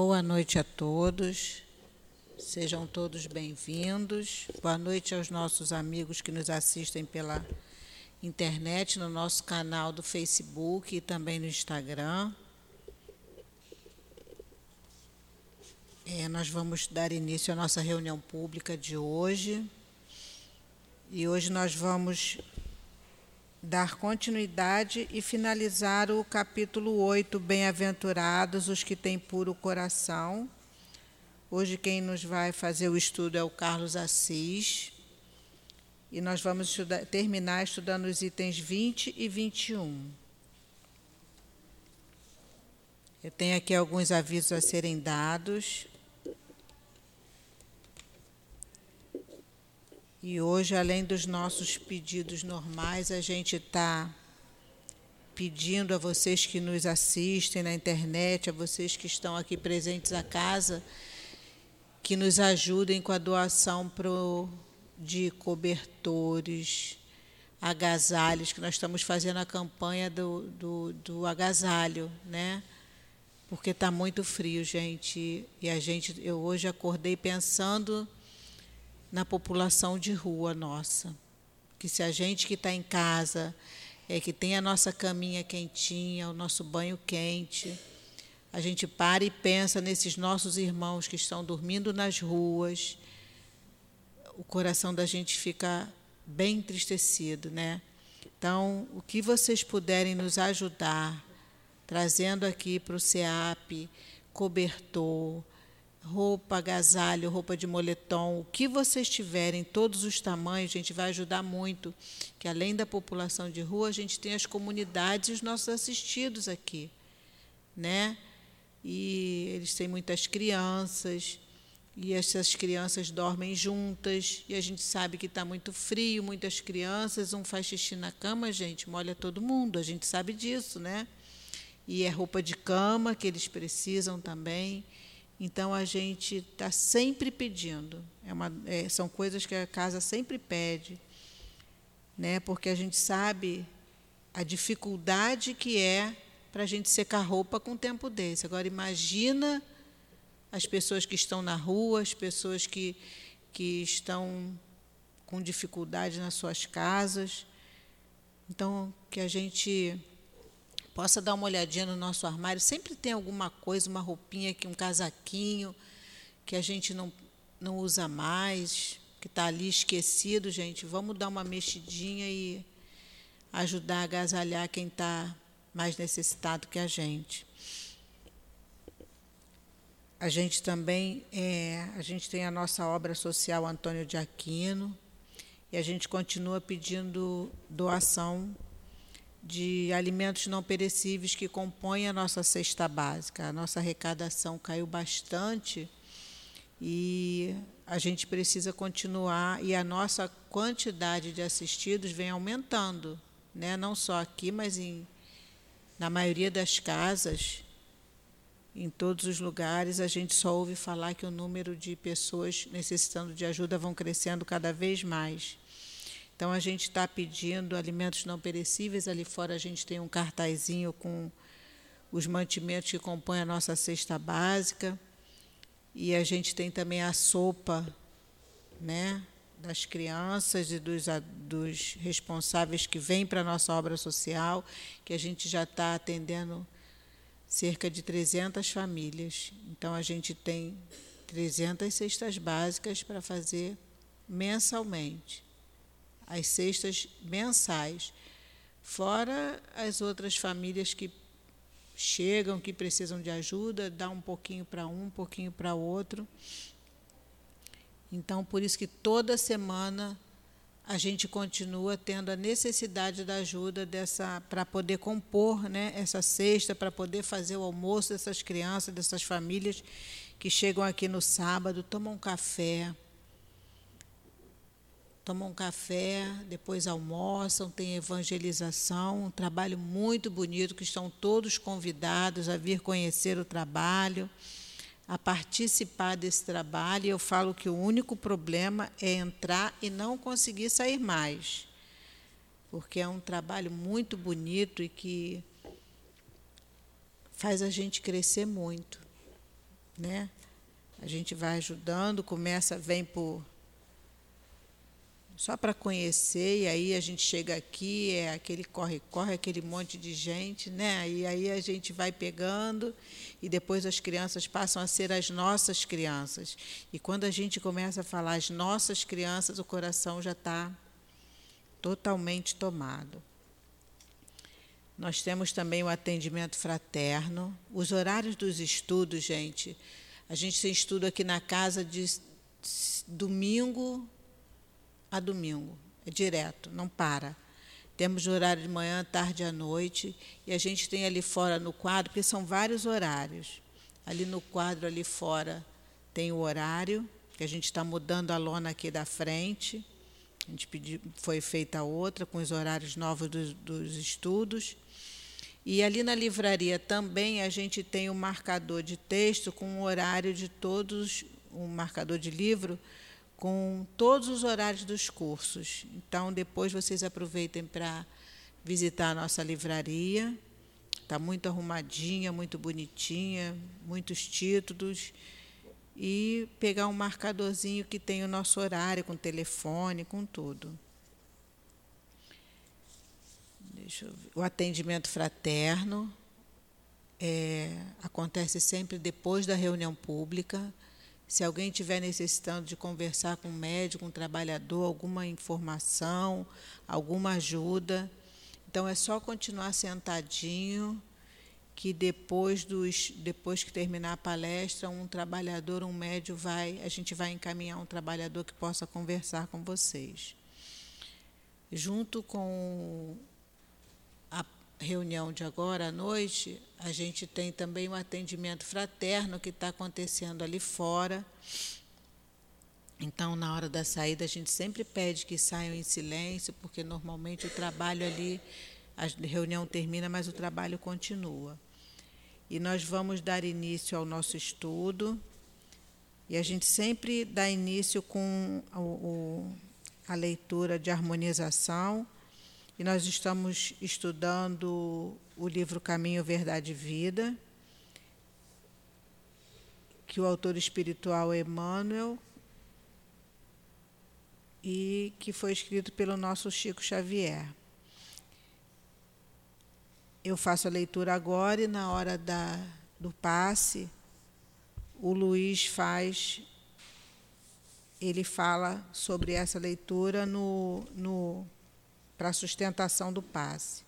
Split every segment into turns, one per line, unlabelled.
Boa noite a todos. Sejam todos bem-vindos. Boa noite aos nossos amigos que nos assistem pela internet, no nosso canal do Facebook e também no Instagram. É, nós vamos dar início à nossa reunião pública de hoje. E hoje nós vamos dar continuidade e finalizar o capítulo 8, Bem-aventurados os que têm puro coração. Hoje quem nos vai fazer o estudo é o Carlos Assis. E nós vamos estudar, terminar estudando os itens 20 e 21. Eu tenho aqui alguns avisos a serem dados. E hoje, além dos nossos pedidos normais, a gente está pedindo a vocês que nos assistem na internet, a vocês que estão aqui presentes à casa, que nos ajudem com a doação pro, de cobertores, agasalhos, que nós estamos fazendo a campanha do, do, do agasalho, né? Porque está muito frio, gente. E a gente, eu hoje acordei pensando na população de rua nossa. Que se a gente que está em casa, é que tem a nossa caminha quentinha, o nosso banho quente, a gente para e pensa nesses nossos irmãos que estão dormindo nas ruas, o coração da gente fica bem entristecido, né? Então, o que vocês puderem nos ajudar, trazendo aqui para o SEAP, cobertor, roupa, agasalho, roupa de moletom, o que vocês tiverem, todos os tamanhos, a gente vai ajudar muito. Que além da população de rua, a gente tem as comunidades e os nossos assistidos aqui, né? E eles têm muitas crianças e essas crianças dormem juntas e a gente sabe que está muito frio, muitas crianças, um faz xixi na cama, gente, molha todo mundo, a gente sabe disso, né? E é roupa de cama que eles precisam também. Então a gente está sempre pedindo. É uma, é, são coisas que a casa sempre pede, né? Porque a gente sabe a dificuldade que é para a gente secar roupa com um tempo desse. Agora imagina as pessoas que estão na rua, as pessoas que que estão com dificuldade nas suas casas. Então que a gente possa dar uma olhadinha no nosso armário. Sempre tem alguma coisa, uma roupinha aqui, um casaquinho que a gente não, não usa mais, que está ali esquecido, gente. Vamos dar uma mexidinha e ajudar a agasalhar quem está mais necessitado que a gente. A gente também é, a gente tem a nossa obra social Antônio de Aquino e a gente continua pedindo doação de alimentos não perecíveis que compõem a nossa cesta básica. A nossa arrecadação caiu bastante e a gente precisa continuar e a nossa quantidade de assistidos vem aumentando, né? não só aqui, mas em, na maioria das casas, em todos os lugares, a gente só ouve falar que o número de pessoas necessitando de ajuda vão crescendo cada vez mais. Então a gente está pedindo alimentos não perecíveis. Ali fora a gente tem um cartazinho com os mantimentos que compõem a nossa cesta básica. E a gente tem também a sopa né, das crianças e dos, dos responsáveis que vêm para a nossa obra social, que a gente já está atendendo cerca de 300 famílias. Então a gente tem 300 cestas básicas para fazer mensalmente as cestas mensais, fora as outras famílias que chegam, que precisam de ajuda, dá um pouquinho para um, um pouquinho para outro. Então, por isso que toda semana a gente continua tendo a necessidade da ajuda dessa para poder compor, né, essa cesta, para poder fazer o almoço dessas crianças, dessas famílias que chegam aqui no sábado, tomam um café, tomam café, depois almoçam, tem evangelização, um trabalho muito bonito, que estão todos convidados a vir conhecer o trabalho, a participar desse trabalho. E eu falo que o único problema é entrar e não conseguir sair mais, porque é um trabalho muito bonito e que faz a gente crescer muito. né? A gente vai ajudando, começa, vem por só para conhecer, e aí a gente chega aqui, é aquele corre-corre, aquele monte de gente, né? E aí a gente vai pegando, e depois as crianças passam a ser as nossas crianças. E quando a gente começa a falar as nossas crianças, o coração já está totalmente tomado. Nós temos também o atendimento fraterno. Os horários dos estudos, gente, a gente tem estudo aqui na casa de domingo a domingo, é direto, não para. Temos horário de manhã, tarde à noite, e a gente tem ali fora no quadro, porque são vários horários. Ali no quadro, ali fora, tem o horário, que a gente está mudando a lona aqui da frente. A gente pediu, foi feita outra com os horários novos dos, dos estudos. E ali na livraria também a gente tem um marcador de texto com o horário de todos, um marcador de livro com todos os horários dos cursos. Então, depois vocês aproveitem para visitar a nossa livraria. Está muito arrumadinha, muito bonitinha, muitos títulos. E pegar um marcadorzinho que tem o nosso horário, com telefone, com tudo. O atendimento fraterno é, acontece sempre depois da reunião pública. Se alguém estiver necessitando de conversar com um médico, um trabalhador, alguma informação, alguma ajuda, então é só continuar sentadinho, que depois dos depois que terminar a palestra, um trabalhador, um médico vai, a gente vai encaminhar um trabalhador que possa conversar com vocês. Junto com reunião de agora à noite, a gente tem também um atendimento fraterno que está acontecendo ali fora. Então, na hora da saída, a gente sempre pede que saiam em silêncio, porque normalmente o trabalho ali, a reunião termina, mas o trabalho continua. E nós vamos dar início ao nosso estudo. E a gente sempre dá início com o, a leitura de harmonização e nós estamos estudando o livro Caminho, Verdade e Vida, que o autor espiritual é Emmanuel e que foi escrito pelo nosso Chico Xavier. Eu faço a leitura agora e na hora da, do passe, o Luiz faz, ele fala sobre essa leitura no, no para a sustentação do passe.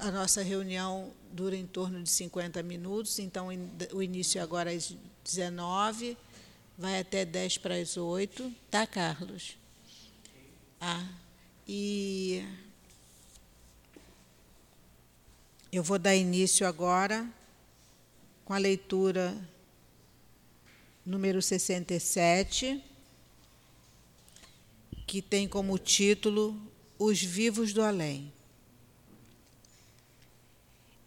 A nossa reunião dura em torno de 50 minutos, então o início agora é às 19, vai até 10 para as 8, tá, Carlos? Ah, e eu vou dar início agora com a leitura número 67 que tem como título Os Vivos do Além.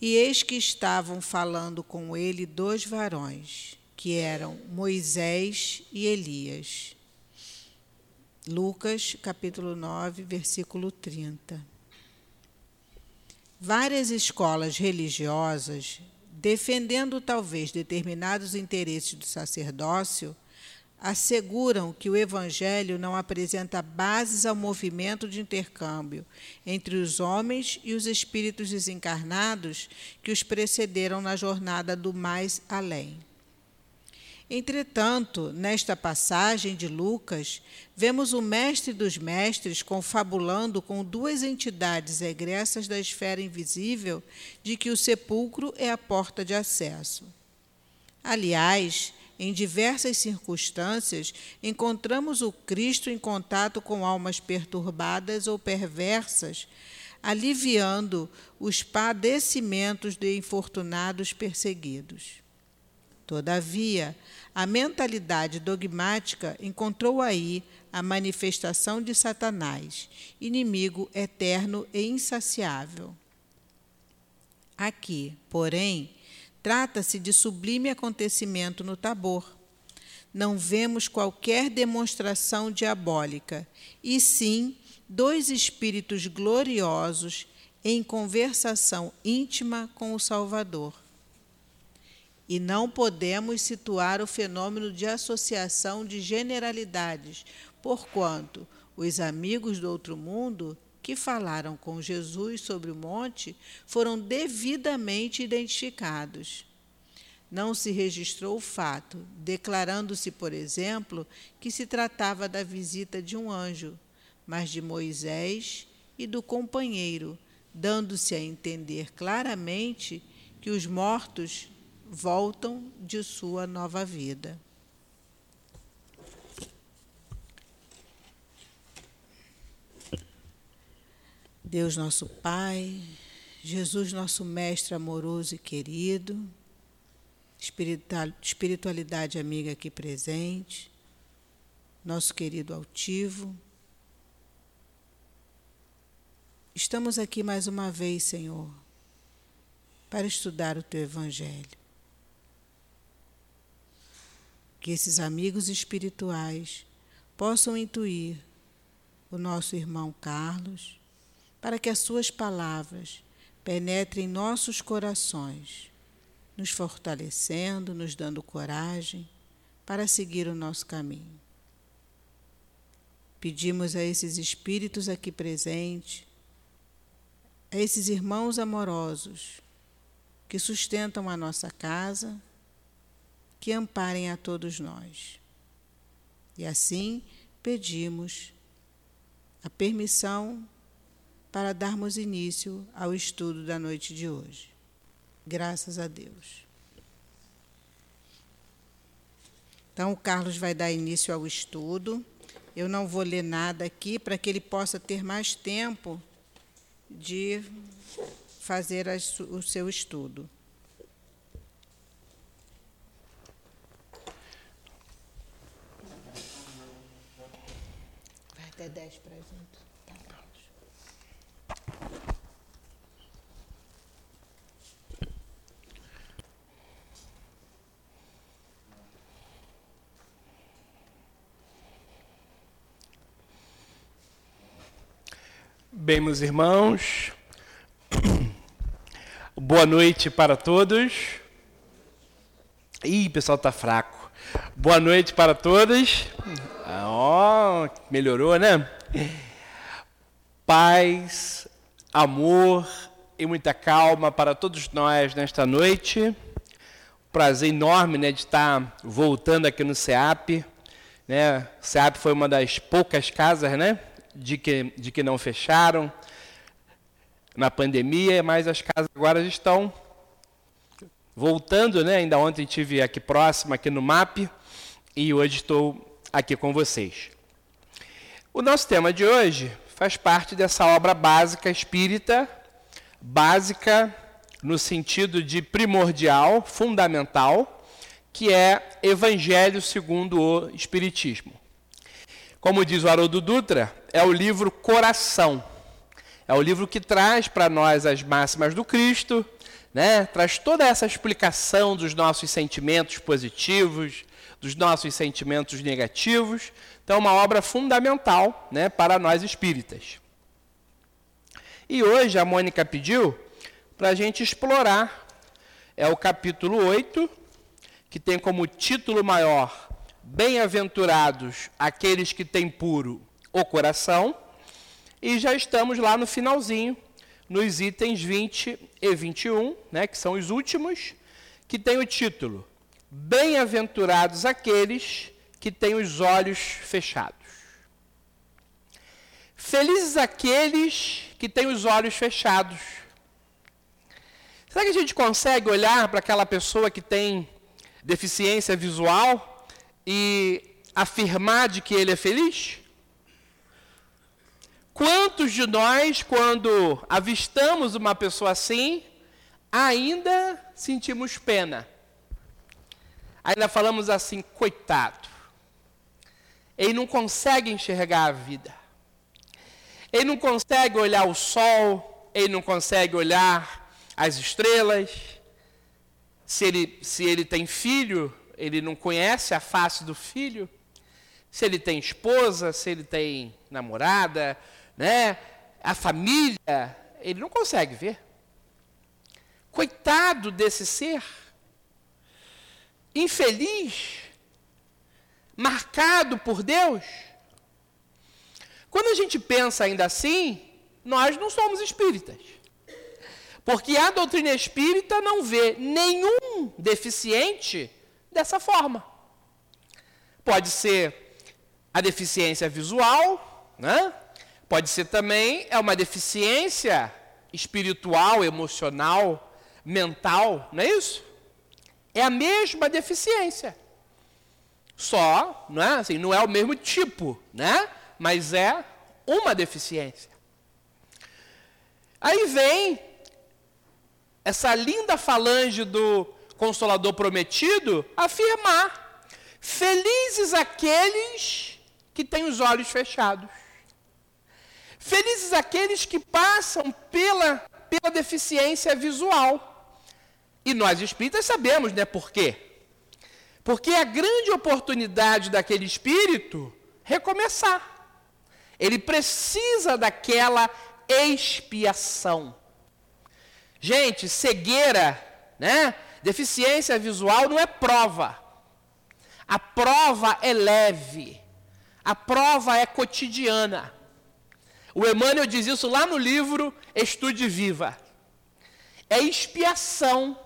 E eis que estavam falando com ele dois varões, que eram Moisés e Elias. Lucas, capítulo 9, versículo 30. Várias escolas religiosas, defendendo talvez determinados interesses do sacerdócio, asseguram que o Evangelho não apresenta bases ao movimento de intercâmbio entre os homens e os espíritos desencarnados que os precederam na jornada do mais além. Entretanto, nesta passagem de Lucas, vemos o Mestre dos Mestres confabulando com duas entidades egressas da esfera invisível de que o sepulcro é a porta de acesso. Aliás, em diversas circunstâncias, encontramos o Cristo em contato com almas perturbadas ou perversas, aliviando os padecimentos de infortunados perseguidos. Todavia, a mentalidade dogmática encontrou aí a manifestação de Satanás, inimigo eterno e insaciável. Aqui, porém, Trata-se de sublime acontecimento no Tabor. Não vemos qualquer demonstração diabólica, e sim dois espíritos gloriosos em conversação íntima com o Salvador. E não podemos situar o fenômeno de associação de generalidades, porquanto os amigos do outro mundo que falaram com Jesus sobre o monte foram devidamente identificados. Não se registrou o fato, declarando-se, por exemplo, que se tratava da visita de um anjo, mas de Moisés e do companheiro, dando-se a entender claramente que os mortos voltam de sua nova vida. Deus nosso Pai, Jesus nosso Mestre amoroso e querido, espiritualidade amiga aqui presente, nosso querido altivo, estamos aqui mais uma vez, Senhor, para estudar o Teu Evangelho. Que esses amigos espirituais possam intuir o nosso irmão Carlos para que as Suas palavras penetrem em nossos corações, nos fortalecendo, nos dando coragem para seguir o nosso caminho. Pedimos a esses espíritos aqui presentes, a esses irmãos amorosos que sustentam a nossa casa, que amparem a todos nós. E assim pedimos a permissão para darmos início ao estudo da noite de hoje. Graças a Deus. Então, o Carlos vai dar início ao estudo. Eu não vou ler nada aqui para que ele possa ter mais tempo de fazer o seu estudo. Vai até 10 para gente.
Bem, meus irmãos, boa noite para todos. Ih, pessoal tá fraco. Boa noite para todos. Ó, oh, melhorou, né? Paz, amor e muita calma para todos nós nesta noite. Prazer enorme, né, de estar voltando aqui no CEAP. Né? O CEAP foi uma das poucas casas, né? De que, de que não fecharam na pandemia, mas as casas agora estão voltando, né? Ainda ontem tive aqui próximo, aqui no MAP, e hoje estou aqui com vocês. O nosso tema de hoje faz parte dessa obra básica espírita, básica no sentido de primordial, fundamental, que é Evangelho segundo o Espiritismo. Como diz o Haroldo Dutra, é o livro Coração. É o livro que traz para nós as máximas do Cristo, né? traz toda essa explicação dos nossos sentimentos positivos, dos nossos sentimentos negativos. Então, é uma obra fundamental né, para nós espíritas. E hoje a Mônica pediu para a gente explorar é o capítulo 8, que tem como título maior Bem-aventurados aqueles que têm puro o coração. E já estamos lá no finalzinho, nos itens 20 e 21, né, que são os últimos, que tem o título: Bem-aventurados aqueles que têm os olhos fechados. Felizes aqueles que têm os olhos fechados. Será que a gente consegue olhar para aquela pessoa que tem deficiência visual e afirmar de que ele é feliz? Quantos de nós, quando avistamos uma pessoa assim, ainda sentimos pena? Ainda falamos assim, coitado. Ele não consegue enxergar a vida. Ele não consegue olhar o sol, ele não consegue olhar as estrelas. Se ele, se ele tem filho, ele não conhece a face do filho, se ele tem esposa, se ele tem namorada, né? A família ele não consegue ver. Coitado desse ser, infeliz, marcado por Deus. Quando a gente pensa ainda assim, nós não somos espíritas. Porque a doutrina espírita não vê nenhum deficiente dessa forma. Pode ser a deficiência visual, né? pode ser também é uma deficiência espiritual, emocional, mental, não é isso? É a mesma deficiência. Só, não é, assim, não é o mesmo tipo, né? Mas é uma deficiência. Aí vem essa linda falange do Consolador prometido afirmar: felizes aqueles que têm os olhos fechados. Felizes aqueles que passam pela, pela deficiência visual. E nós espíritas sabemos, né, por quê? Porque a grande oportunidade daquele espírito recomeçar. Ele precisa daquela expiação. Gente, cegueira, né? Deficiência visual não é prova. A prova é leve. A prova é cotidiana. O Emmanuel diz isso lá no livro Estude Viva. É expiação.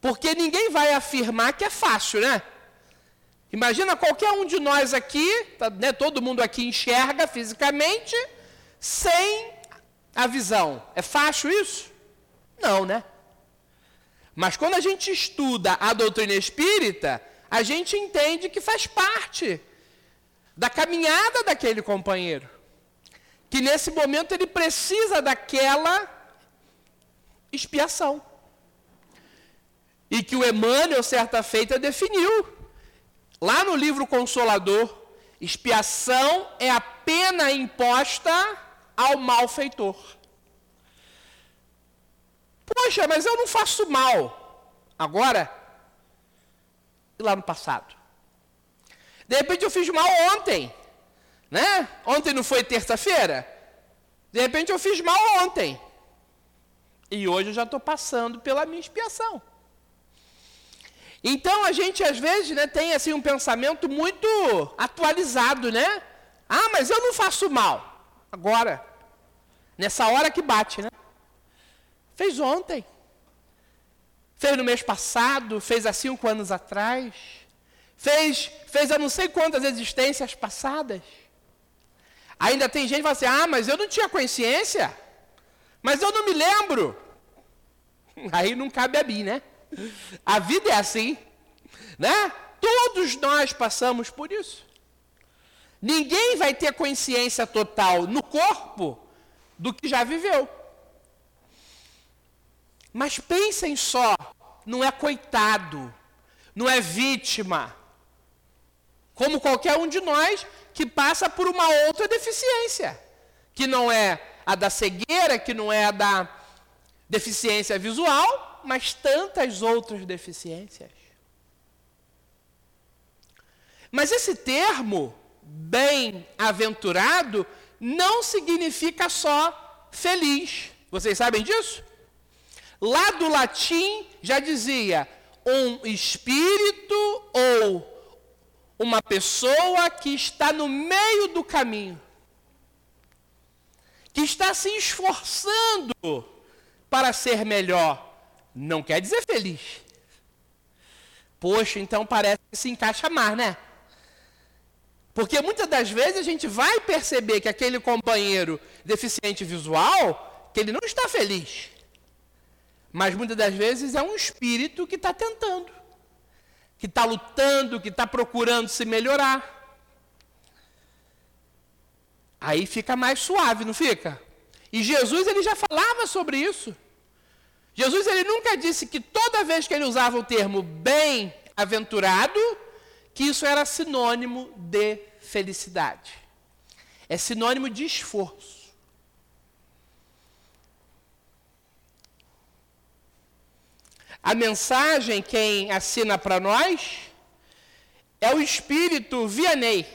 Porque ninguém vai afirmar que é fácil, né? Imagina qualquer um de nós aqui, tá, né, todo mundo aqui enxerga fisicamente, sem a visão. É fácil isso? Não, né? Mas quando a gente estuda a doutrina espírita, a gente entende que faz parte da caminhada daquele companheiro. Que nesse momento ele precisa daquela expiação. E que o Emmanuel, certa feita, definiu. Lá no livro Consolador, expiação é a pena imposta ao malfeitor. Poxa, mas eu não faço mal. Agora? E lá no passado? De repente eu fiz mal ontem. Né? Ontem não foi terça-feira? De repente eu fiz mal ontem. E hoje eu já estou passando pela minha expiação. Então a gente às vezes né, tem assim um pensamento muito atualizado, né? Ah, mas eu não faço mal. Agora, nessa hora que bate, né? Fez ontem. Fez no mês passado, fez há cinco anos atrás. Fez, fez há não sei quantas existências passadas. Ainda tem gente que fala assim: ah, mas eu não tinha consciência. Mas eu não me lembro. Aí não cabe a mim, né? A vida é assim, né? Todos nós passamos por isso. Ninguém vai ter consciência total no corpo do que já viveu. Mas pensem só, não é coitado, não é vítima. Como qualquer um de nós que passa por uma outra deficiência, que não é a da cegueira, que não é a da deficiência visual, mas tantas outras deficiências. Mas esse termo, bem-aventurado, não significa só feliz. Vocês sabem disso? Lá do latim já dizia um espírito ou uma pessoa que está no meio do caminho, que está se esforçando para ser melhor, não quer dizer feliz. Poxa, então parece que se encaixa mais, né? Porque muitas das vezes a gente vai perceber que aquele companheiro deficiente visual, que ele não está feliz. Mas muitas das vezes é um espírito que está tentando, que está lutando, que está procurando se melhorar. Aí fica mais suave, não fica? E Jesus ele já falava sobre isso. Jesus ele nunca disse que toda vez que ele usava o termo bem-aventurado, que isso era sinônimo de felicidade. É sinônimo de esforço. A mensagem, quem assina para nós, é o espírito Vianney.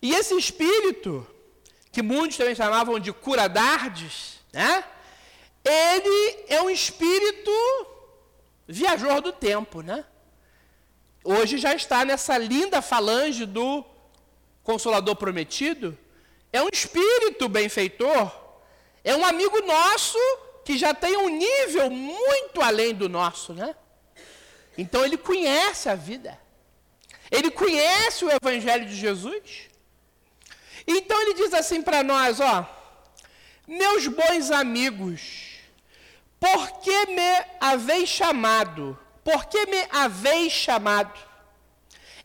E esse espírito, que muitos também chamavam de curadardes, né? Ele é um espírito viajor do tempo, né? Hoje já está nessa linda falange do Consolador Prometido. É um espírito benfeitor, é um amigo nosso que já tem um nível muito além do nosso, né? Então ele conhece a vida. Ele conhece o evangelho de Jesus. Então ele diz assim para nós, ó: Meus bons amigos, por que me haveis chamado? Por que me haveis chamado?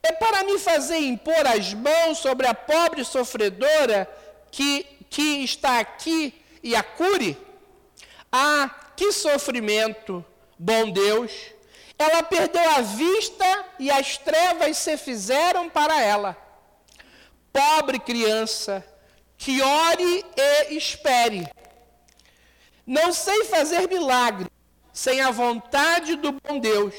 É para me fazer impor as mãos sobre a pobre sofredora que, que está aqui e a cure? Ah, que sofrimento, bom Deus! Ela perdeu a vista e as trevas se fizeram para ela. Pobre criança, que ore e espere. Não sei fazer milagre sem a vontade do bom Deus.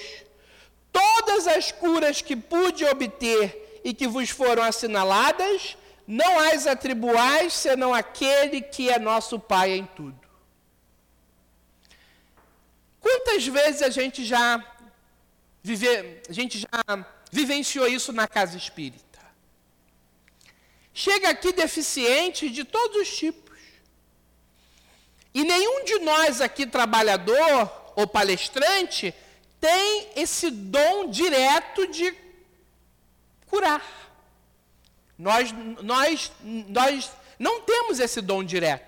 Todas as curas que pude obter e que vos foram assinaladas, não as atribuais senão aquele que é nosso Pai em tudo. Quantas vezes a gente já vive, a gente já vivenciou isso na casa espírita? Chega aqui deficiente de todos os tipos. E nenhum de nós aqui, trabalhador ou palestrante, tem esse dom direto de curar. Nós, nós, nós não temos esse dom direto.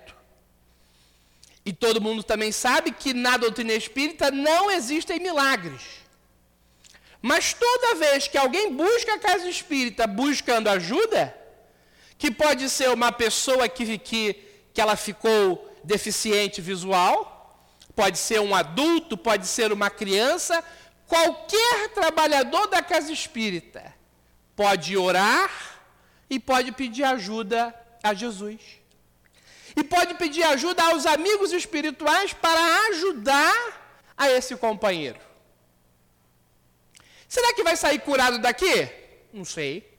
E todo mundo também sabe que na doutrina espírita não existem milagres. Mas toda vez que alguém busca a casa espírita buscando ajuda, que pode ser uma pessoa que, que, que ela ficou deficiente visual, pode ser um adulto, pode ser uma criança, qualquer trabalhador da casa espírita pode orar e pode pedir ajuda a Jesus. E pode pedir ajuda aos amigos espirituais para ajudar a esse companheiro. Será que vai sair curado daqui? Não sei.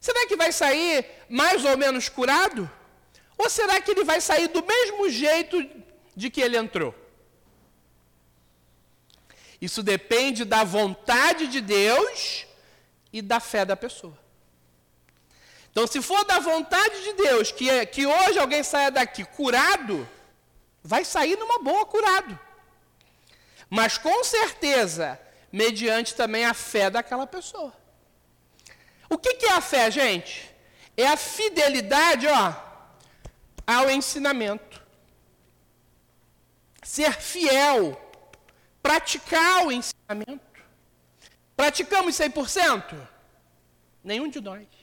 Será que vai sair mais ou menos curado? Ou será que ele vai sair do mesmo jeito de que ele entrou? Isso depende da vontade de Deus e da fé da pessoa. Então, se for da vontade de Deus que, é, que hoje alguém saia daqui curado, vai sair numa boa curado. Mas com certeza, mediante também a fé daquela pessoa. O que, que é a fé, gente? É a fidelidade, ó, ao ensinamento. Ser fiel, praticar o ensinamento. Praticamos 100%? Nenhum de nós.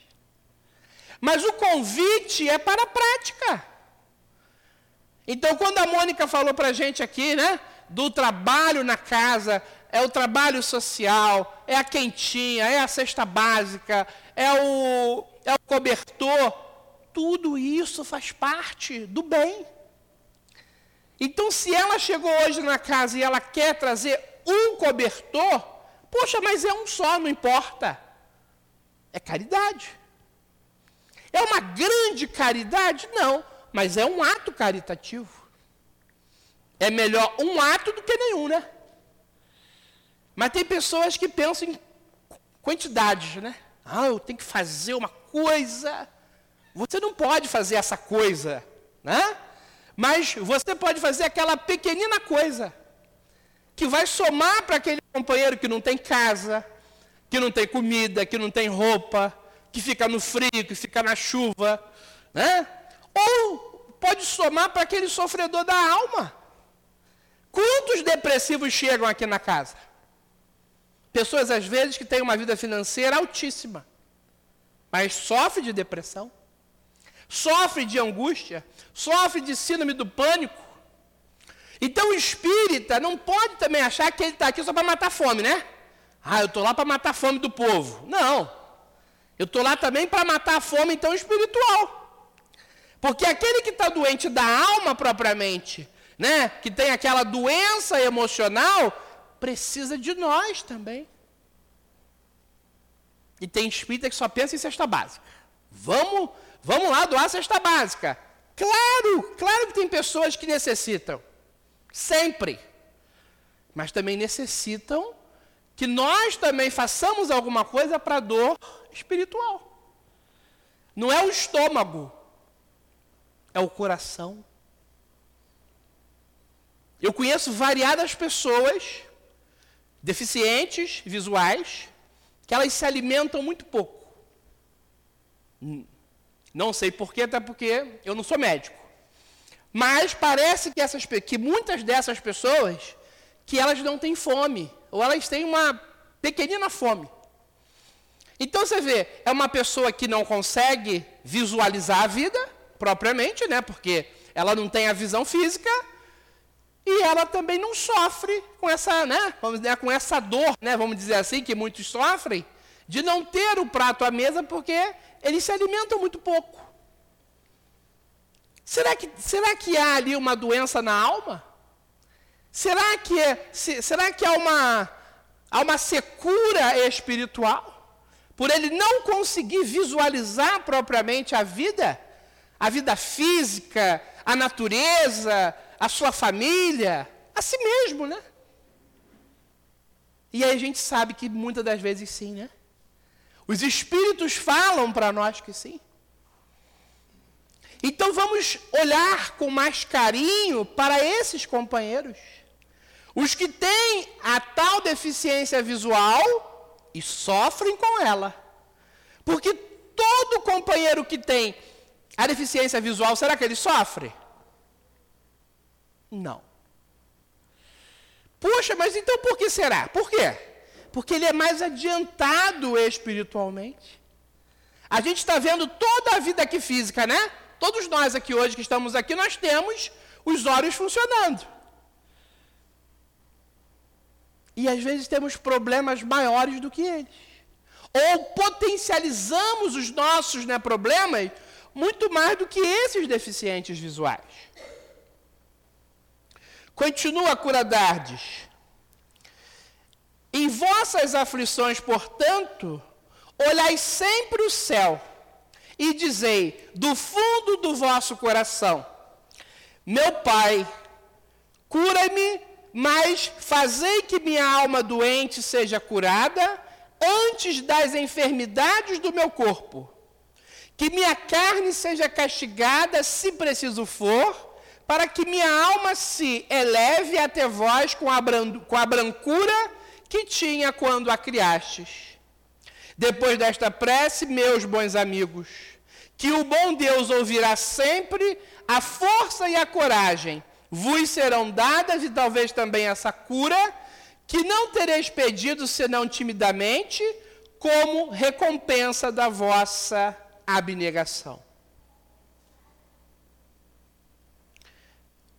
Mas o convite é para a prática. Então, quando a Mônica falou para a gente aqui, né, do trabalho na casa, é o trabalho social, é a quentinha, é a cesta básica, é o, é o cobertor. Tudo isso faz parte do bem. Então, se ela chegou hoje na casa e ela quer trazer um cobertor, poxa, mas é um só, não importa. É caridade. É uma grande caridade? Não, mas é um ato caritativo. É melhor um ato do que nenhum, né? Mas tem pessoas que pensam em quantidades, né? Ah, eu tenho que fazer uma coisa. Você não pode fazer essa coisa, né? Mas você pode fazer aquela pequenina coisa que vai somar para aquele companheiro que não tem casa, que não tem comida, que não tem roupa, que fica no frio, que fica na chuva, né? Ou pode somar para aquele sofredor da alma. Quantos depressivos chegam aqui na casa? Pessoas, às vezes, que têm uma vida financeira altíssima, mas sofre de depressão, sofre de angústia, sofre de síndrome do pânico. Então, o espírita não pode também achar que ele está aqui só para matar fome, né? Ah, eu estou lá para matar a fome do povo. Não. Eu estou lá também para matar a fome, então, espiritual. Porque aquele que está doente da alma propriamente, né, que tem aquela doença emocional, precisa de nós também. E tem espírita que só pensa em cesta básica. Vamos, Vamos lá doar a cesta básica. Claro, claro que tem pessoas que necessitam. Sempre. Mas também necessitam que nós também façamos alguma coisa para a dor espiritual. Não é o estômago, é o coração. Eu conheço variadas pessoas deficientes visuais que elas se alimentam muito pouco. Não sei porquê, até porque eu não sou médico. Mas parece que, essas, que muitas dessas pessoas que elas não têm fome, ou elas têm uma pequenina fome. Então você vê, é uma pessoa que não consegue visualizar a vida propriamente, né? Porque ela não tem a visão física e ela também não sofre com essa, né? Vamos dizer, com essa dor, né? Vamos dizer assim que muitos sofrem de não ter o prato à mesa porque eles se alimentam muito pouco. Será que, será que há ali uma doença na alma? Será que, se, será que há uma, há uma secura espiritual? Por ele não conseguir visualizar propriamente a vida, a vida física, a natureza, a sua família, a si mesmo, né? E aí a gente sabe que muitas das vezes sim, né? Os espíritos falam para nós que sim. Então vamos olhar com mais carinho para esses companheiros. Os que têm a tal deficiência visual e sofrem com ela. Porque todo companheiro que tem a deficiência visual, será que ele sofre? Não. Puxa, mas então por que será? Por quê? Porque ele é mais adiantado espiritualmente. A gente está vendo toda a vida aqui física, né? Todos nós aqui hoje que estamos aqui, nós temos os olhos funcionando. E às vezes temos problemas maiores do que eles. Ou potencializamos os nossos né, problemas muito mais do que esses deficientes visuais. Continua Curadardes. Em vossas aflições, portanto, olhai sempre o céu e dizei do fundo do vosso coração: Meu Pai, cura-me, mas fazei que minha alma doente seja curada antes das enfermidades do meu corpo. Que minha carne seja castigada, se preciso for, para que minha alma se eleve até vós com a, com a brancura que tinha quando a criastes. Depois desta prece, meus bons amigos, que o bom Deus ouvirá sempre, a força e a coragem vos serão dadas e talvez também essa cura, que não tereis pedido senão timidamente, como recompensa da vossa abnegação.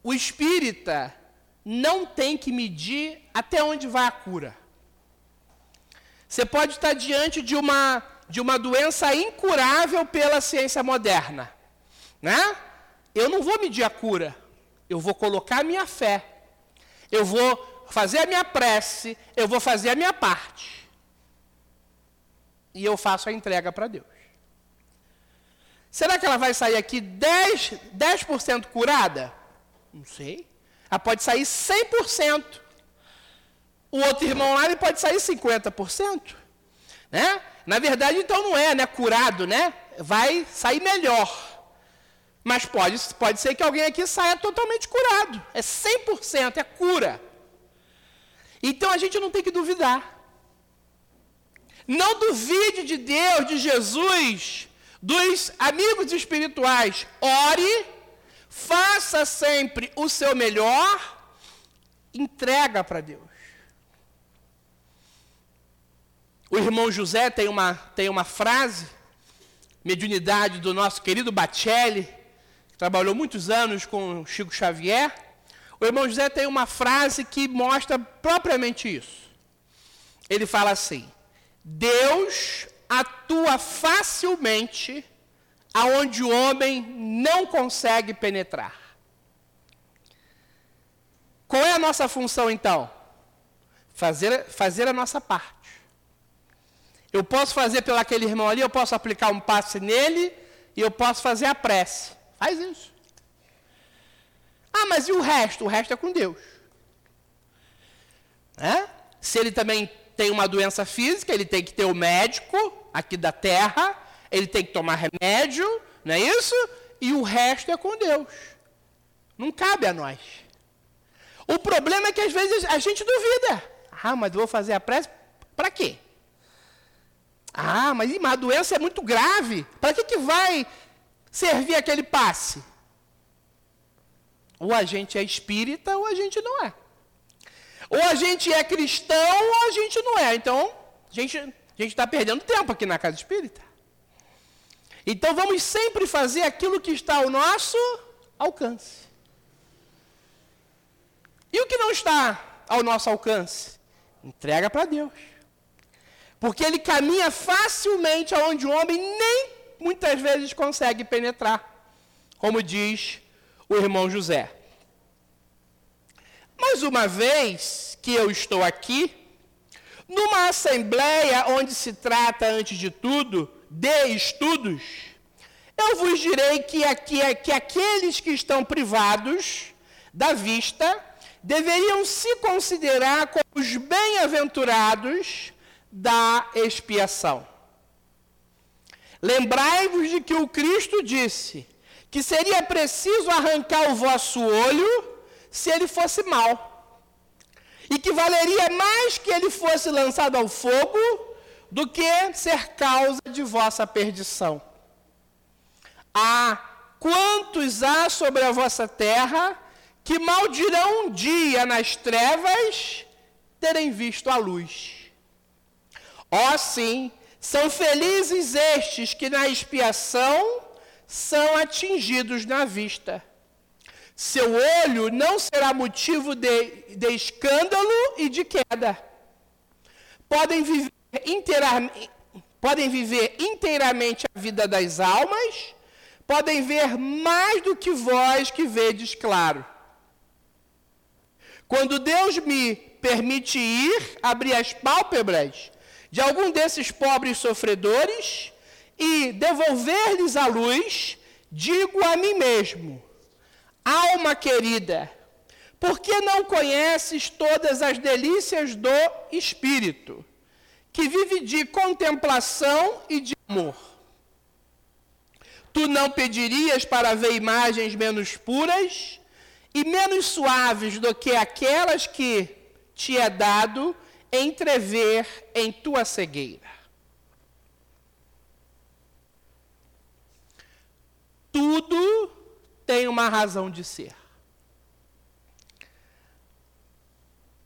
O espírita não tem que medir até onde vai a cura. Você pode estar diante de uma, de uma doença incurável pela ciência moderna. Né? Eu não vou medir a cura. Eu vou colocar a minha fé. Eu vou fazer a minha prece. Eu vou fazer a minha parte. E eu faço a entrega para Deus. Será que ela vai sair aqui 10%, 10 curada? Não sei. Ela pode sair 100%. O outro irmão lá ele pode sair 50%. Né? Na verdade, então não é né, curado, né? Vai sair melhor. Mas pode, pode ser que alguém aqui saia totalmente curado. É 100%, é cura. Então a gente não tem que duvidar. Não duvide de Deus, de Jesus, dos amigos espirituais. Ore Faça sempre o seu melhor, entrega para Deus. O irmão José tem uma, tem uma frase, mediunidade do nosso querido Bacelli, trabalhou muitos anos com Chico Xavier. O irmão José tem uma frase que mostra propriamente isso. Ele fala assim: Deus atua facilmente aonde o homem não consegue penetrar. Qual é a nossa função então? Fazer, fazer a nossa parte. Eu posso fazer pelo aquele irmão ali, eu posso aplicar um passe nele, e eu posso fazer a prece. Faz isso. Ah, mas e o resto? O resto é com Deus. É? Se ele também tem uma doença física, ele tem que ter o médico aqui da terra, ele tem que tomar remédio, não é isso? E o resto é com Deus. Não cabe a nós. O problema é que às vezes a gente duvida. Ah, mas vou fazer a prece para quê? Ah, mas a doença é muito grave. Para que, que vai servir aquele passe? Ou a gente é espírita ou a gente não é. Ou a gente é cristão ou a gente não é. Então, a gente está perdendo tempo aqui na casa espírita. Então vamos sempre fazer aquilo que está ao nosso alcance. E o que não está ao nosso alcance? Entrega para Deus. Porque ele caminha facilmente aonde o homem nem muitas vezes consegue penetrar. Como diz o irmão José. Mas uma vez que eu estou aqui, numa assembleia onde se trata, antes de tudo, de estudos, eu vos direi que, aqui, que aqueles que estão privados da vista deveriam se considerar como os bem-aventurados da expiação. Lembrai-vos de que o Cristo disse que seria preciso arrancar o vosso olho se ele fosse mau. E que valeria mais que ele fosse lançado ao fogo do que ser causa de vossa perdição. Ah, quantos há sobre a vossa terra que mal dirão um dia nas trevas terem visto a luz. Ó oh, sim, são felizes estes que na expiação são atingidos na vista. Seu olho não será motivo de, de escândalo e de queda. Podem viver, podem viver inteiramente a vida das almas, podem ver mais do que vós que vedes claro. Quando Deus me permite ir, abrir as pálpebras de algum desses pobres sofredores e devolver-lhes a luz, digo a mim mesmo: Alma querida, por que não conheces todas as delícias do Espírito, que vive de contemplação e de amor? Tu não pedirias para ver imagens menos puras e menos suaves do que aquelas que te é dado entrever em tua cegueira? Tudo tem uma razão de ser.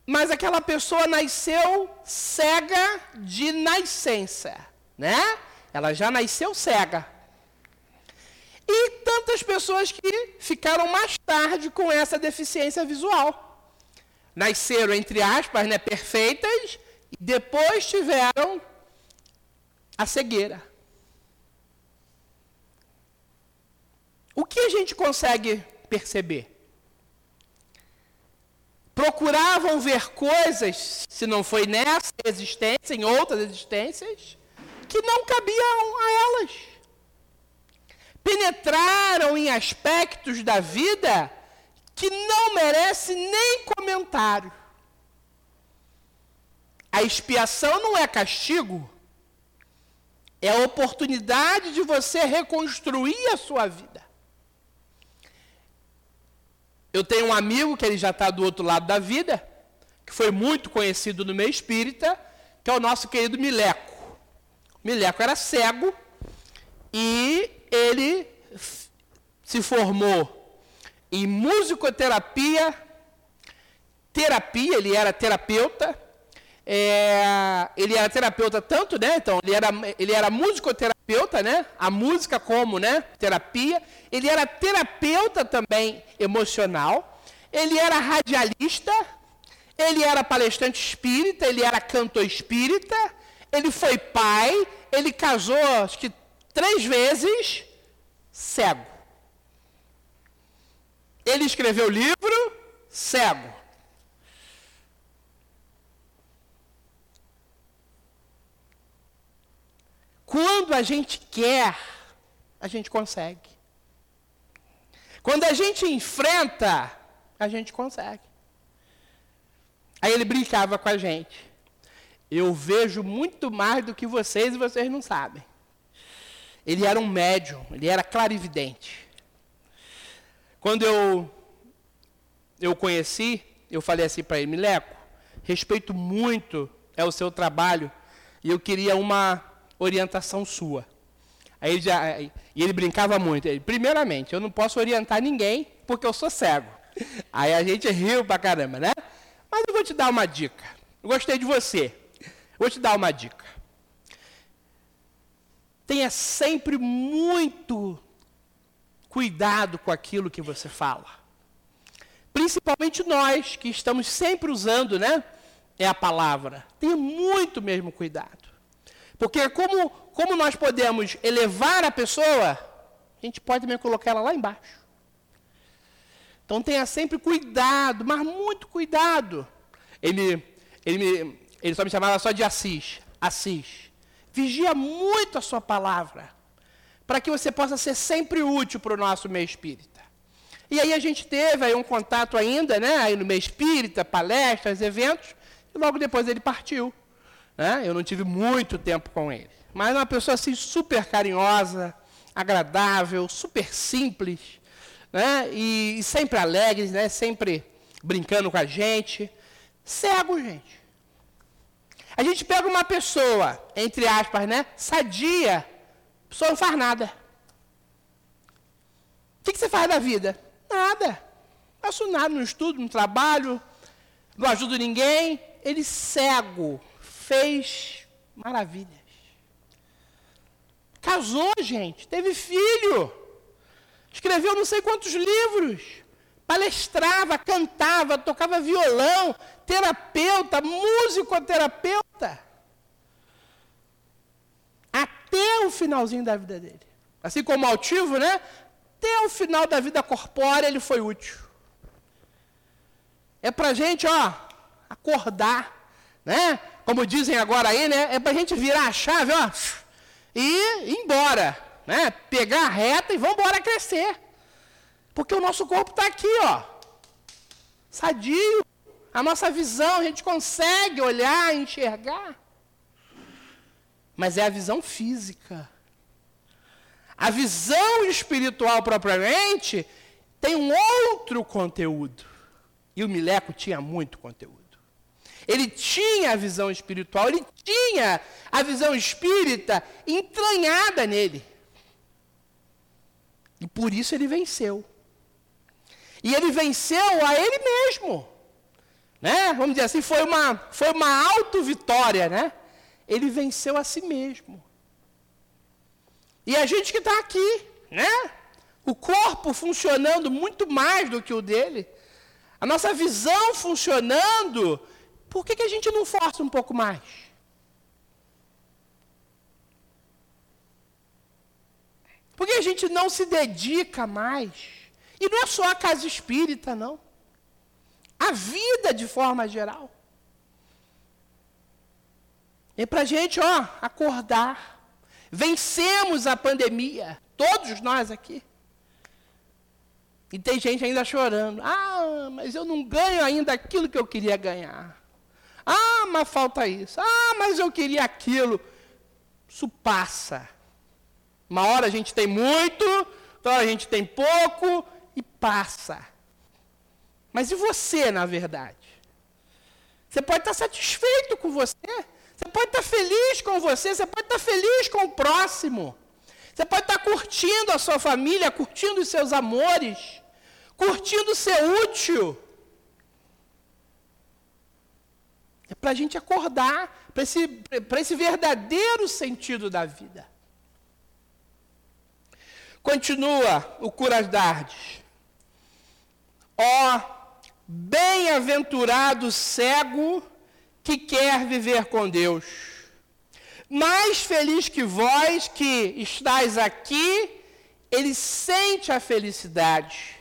Mas aquela pessoa nasceu cega de nascença, né? Ela já nasceu cega. E tantas pessoas que ficaram mais tarde com essa deficiência visual. Nasceram, entre aspas, né, perfeitas, e depois tiveram a cegueira. O que a gente consegue perceber? Procuravam ver coisas, se não foi nessa existência, em outras existências, que não cabiam a elas. Penetraram em aspectos da vida que não merece nem comentário. A expiação não é castigo, é a oportunidade de você reconstruir a sua vida. Eu tenho um amigo que ele já está do outro lado da vida, que foi muito conhecido no meio espírita, que é o nosso querido Mileco. Mileco era cego e ele se formou em musicoterapia, terapia, ele era terapeuta, é, ele era terapeuta tanto, né? Então, ele era, ele era musicoterapeuta, né? A música como, né? Terapia. Ele era terapeuta também emocional. Ele era radialista. Ele era palestrante espírita. Ele era cantor espírita. Ele foi pai. Ele casou, acho que três vezes, cego. Ele escreveu livro, cego. Quando a gente quer a gente consegue. Quando a gente enfrenta, a gente consegue. Aí ele brincava com a gente. Eu vejo muito mais do que vocês e vocês não sabem. Ele era um médium, ele era clarividente. Quando eu eu conheci, eu falei assim para ele, Mileco, respeito muito é o seu trabalho e eu queria uma orientação sua. Aí ele já, e ele brincava muito. Ele, Primeiramente, eu não posso orientar ninguém porque eu sou cego. Aí a gente riu pra caramba, né? Mas eu vou te dar uma dica. Eu gostei de você. Vou te dar uma dica. Tenha sempre muito cuidado com aquilo que você fala. Principalmente nós que estamos sempre usando, né? É a palavra. Tenha muito mesmo cuidado. Porque como, como nós podemos elevar a pessoa, a gente pode também colocar ela lá embaixo. Então tenha sempre cuidado, mas muito cuidado. Ele, ele, ele só me chamava só de Assis. Assis. Vigia muito a sua palavra para que você possa ser sempre útil para o nosso meio espírita. E aí a gente teve aí um contato ainda, né, aí no meio espírita, palestras, eventos, e logo depois ele partiu. Né? Eu não tive muito tempo com ele. Mas uma pessoa assim super carinhosa, agradável, super simples, né? E, e sempre alegre, né? Sempre brincando com a gente. Cego, gente. A gente pega uma pessoa, entre aspas, né? Sadia, pessoa não faz nada. O que, que você faz da vida? Nada. Não faço nada, não estudo, não trabalho, não ajudo ninguém. Ele cego, fez maravilhas. Casou, gente, teve filho. Escreveu não sei quantos livros. Palestrava, cantava, tocava violão, terapeuta, músico terapeuta até o finalzinho da vida dele. Assim como o altivo, né? Até o final da vida corpórea ele foi útil. É para gente, ó, acordar, né? Como dizem agora aí, né? É para gente virar a chave, ó, e ir embora, né? Pegar a reta e vamos embora crescer. Porque o nosso corpo está aqui, ó, sadio. A nossa visão, a gente consegue olhar, enxergar mas é a visão física. A visão espiritual propriamente tem um outro conteúdo. E o Mileco tinha muito conteúdo. Ele tinha a visão espiritual, ele tinha a visão espírita entranhada nele. E por isso ele venceu. E ele venceu a ele mesmo. Né? Vamos dizer assim, foi uma, foi uma auto-vitória, né? Ele venceu a si mesmo. E a gente que está aqui, né? O corpo funcionando muito mais do que o dele, a nossa visão funcionando, por que, que a gente não força um pouco mais? Por que a gente não se dedica mais? E não é só a casa espírita, não. A vida de forma geral. É para a gente, ó, acordar. Vencemos a pandemia, todos nós aqui. E tem gente ainda chorando. Ah, mas eu não ganho ainda aquilo que eu queria ganhar. Ah, mas falta isso. Ah, mas eu queria aquilo. Isso passa. Uma hora a gente tem muito, outra hora a gente tem pouco e passa. Mas e você, na verdade? Você pode estar satisfeito com você. Você pode estar feliz com você, você pode estar feliz com o próximo. Você pode estar curtindo a sua família, curtindo os seus amores, curtindo ser útil. É para a gente acordar para esse, esse verdadeiro sentido da vida. Continua o Curas Dardes. Ó, oh, bem-aventurado cego que quer viver com Deus. Mais feliz que vós que estáis aqui, ele sente a felicidade,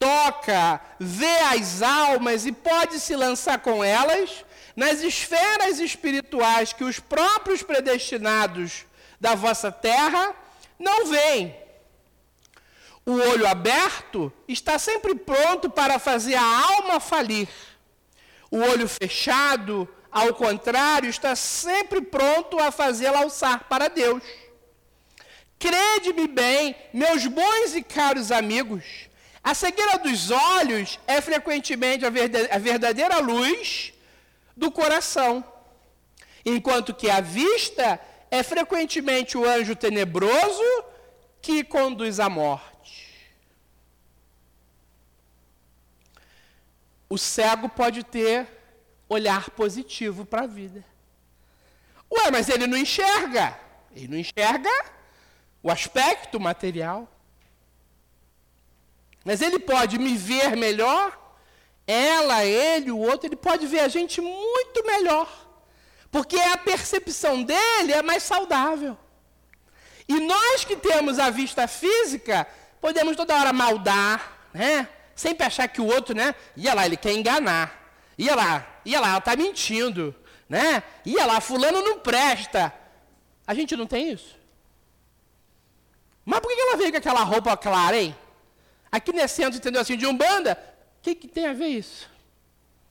toca, vê as almas e pode se lançar com elas nas esferas espirituais que os próprios predestinados da vossa terra não veem. O olho aberto está sempre pronto para fazer a alma falir. O olho fechado, ao contrário, está sempre pronto a fazê-la alçar para Deus. Crede-me bem, meus bons e caros amigos, a cegueira dos olhos é frequentemente a verdadeira luz do coração, enquanto que a vista é frequentemente o anjo tenebroso que conduz à morte. O cego pode ter olhar positivo para a vida. Ué, mas ele não enxerga. Ele não enxerga o aspecto material. Mas ele pode me ver melhor, ela, ele, o outro, ele pode ver a gente muito melhor. Porque a percepção dele é mais saudável. E nós que temos a vista física, podemos toda hora maldar, né? Sempre achar que o outro, né? Ia lá, ele quer enganar. Ia lá, ia lá, ela está mentindo. Né? Ia lá, fulano não presta. A gente não tem isso. Mas por que ela veio com aquela roupa clara, hein? Aqui nesse centro, entendeu assim, de Umbanda, o que, que tem a ver isso?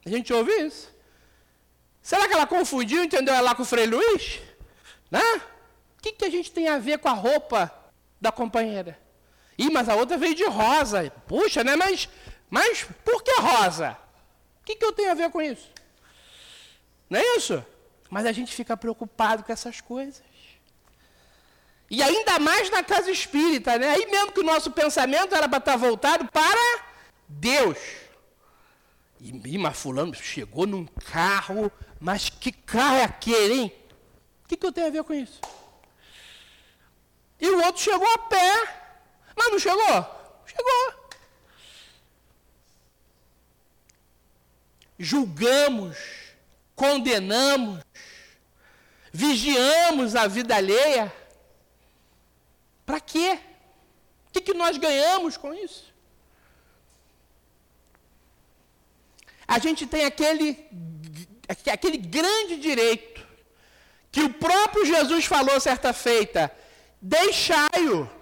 A gente ouve isso. Será que ela confundiu, entendeu, ela com o Frei Luiz? Né? O que, que a gente tem a ver com a roupa da companheira? Ih, mas a outra veio de rosa. Puxa, né? Mas, mas por que rosa? O que, que eu tenho a ver com isso? Não é isso? Mas a gente fica preocupado com essas coisas. E ainda mais na casa espírita, né? Aí mesmo que o nosso pensamento era para estar voltado para Deus. E, mas fulano chegou num carro, mas que carro é aquele, hein? O que, que eu tenho a ver com isso? E o outro chegou a pé, mas não chegou? Chegou. Julgamos, condenamos, vigiamos a vida alheia. Para quê? O que, que nós ganhamos com isso? A gente tem aquele, aquele grande direito que o próprio Jesus falou certa feita: deixai-o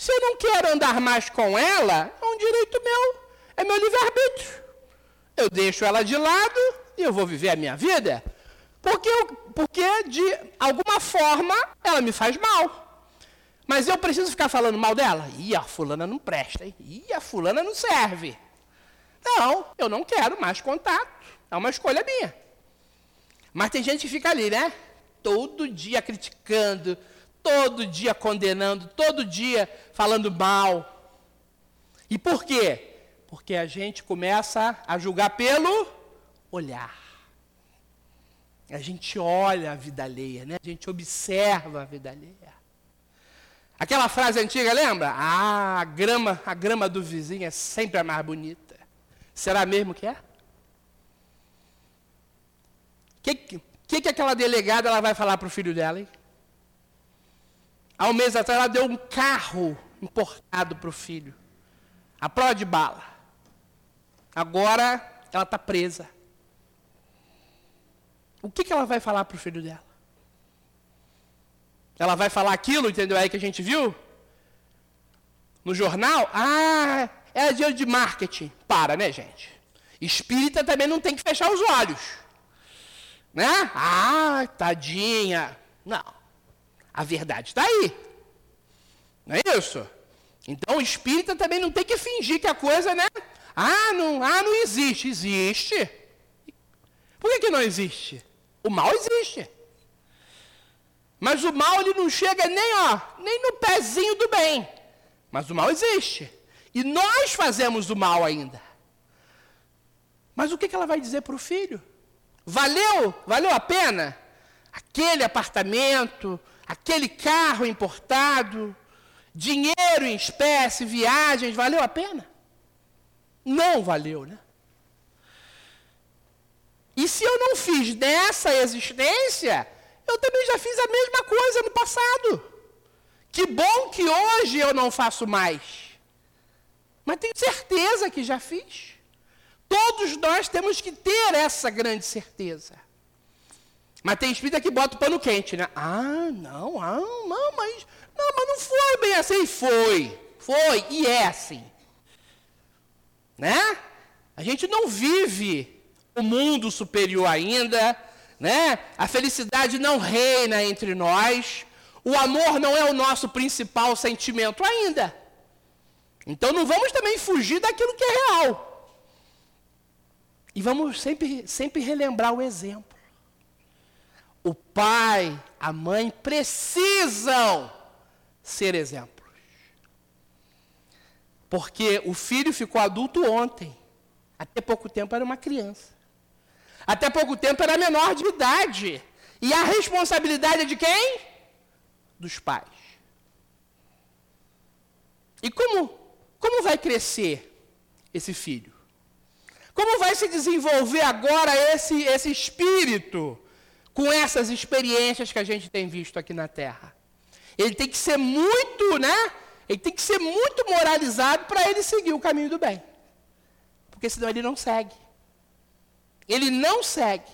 se eu não quero andar mais com ela, é um direito meu, é meu livre-arbítrio. Eu deixo ela de lado e eu vou viver a minha vida, porque, eu, porque de alguma forma ela me faz mal. Mas eu preciso ficar falando mal dela? Ih, a fulana não presta, hein? Ih, a fulana não serve. Não, eu não quero mais contato. É uma escolha minha. Mas tem gente que fica ali, né? Todo dia criticando, todo dia condenando, todo dia falando mal. E por quê? Porque a gente começa a julgar pelo olhar. A gente olha a vida alheia, né? A gente observa a vida alheia. Aquela frase antiga, lembra? Ah, a grama, a grama do vizinho é sempre a mais bonita. Será mesmo que é? O que, que, que aquela delegada ela vai falar para o filho dela, hein? Há um mês atrás, ela deu um carro importado para o filho. A prova de bala. Agora, ela está presa. O que, que ela vai falar para o filho dela? Ela vai falar aquilo, entendeu aí que a gente viu? No jornal? Ah, é dinheiro de marketing. Para, né, gente? Espírita também não tem que fechar os olhos. Né? Ah, tadinha. Não. A verdade está aí. Não é isso? Então o espírita também não tem que fingir que a coisa, né? Ah, não, ah, não existe. Existe. Por que, que não existe? O mal existe. Mas o mal ele não chega nem, ó, nem no pezinho do bem. Mas o mal existe. E nós fazemos o mal ainda. Mas o que, que ela vai dizer para o filho? Valeu? Valeu a pena? Aquele apartamento, aquele carro importado, dinheiro em espécie, viagens, valeu a pena? Não valeu, né? E se eu não fiz nessa existência, eu também já fiz a mesma coisa no passado. Que bom que hoje eu não faço mais. Mas tenho certeza que já fiz. Todos nós temos que ter essa grande certeza. Mas tem espírita que bota o pano quente, né? Ah, não, ah, não, mas, não, mas não foi bem assim. Foi. foi e é assim. Né? A gente não vive o mundo superior ainda, né? A felicidade não reina entre nós. O amor não é o nosso principal sentimento ainda. Então não vamos também fugir daquilo que é real. E vamos sempre, sempre relembrar o exemplo. O pai, a mãe precisam ser exemplos. Porque o filho ficou adulto ontem. Até pouco tempo era uma criança. Até pouco tempo era menor de idade. E a responsabilidade é de quem? Dos pais. E como, como vai crescer esse filho? Como vai se desenvolver agora esse, esse espírito com essas experiências que a gente tem visto aqui na Terra? Ele tem que ser muito, né? Ele tem que ser muito moralizado para ele seguir o caminho do bem. Porque senão ele não segue. Ele não segue.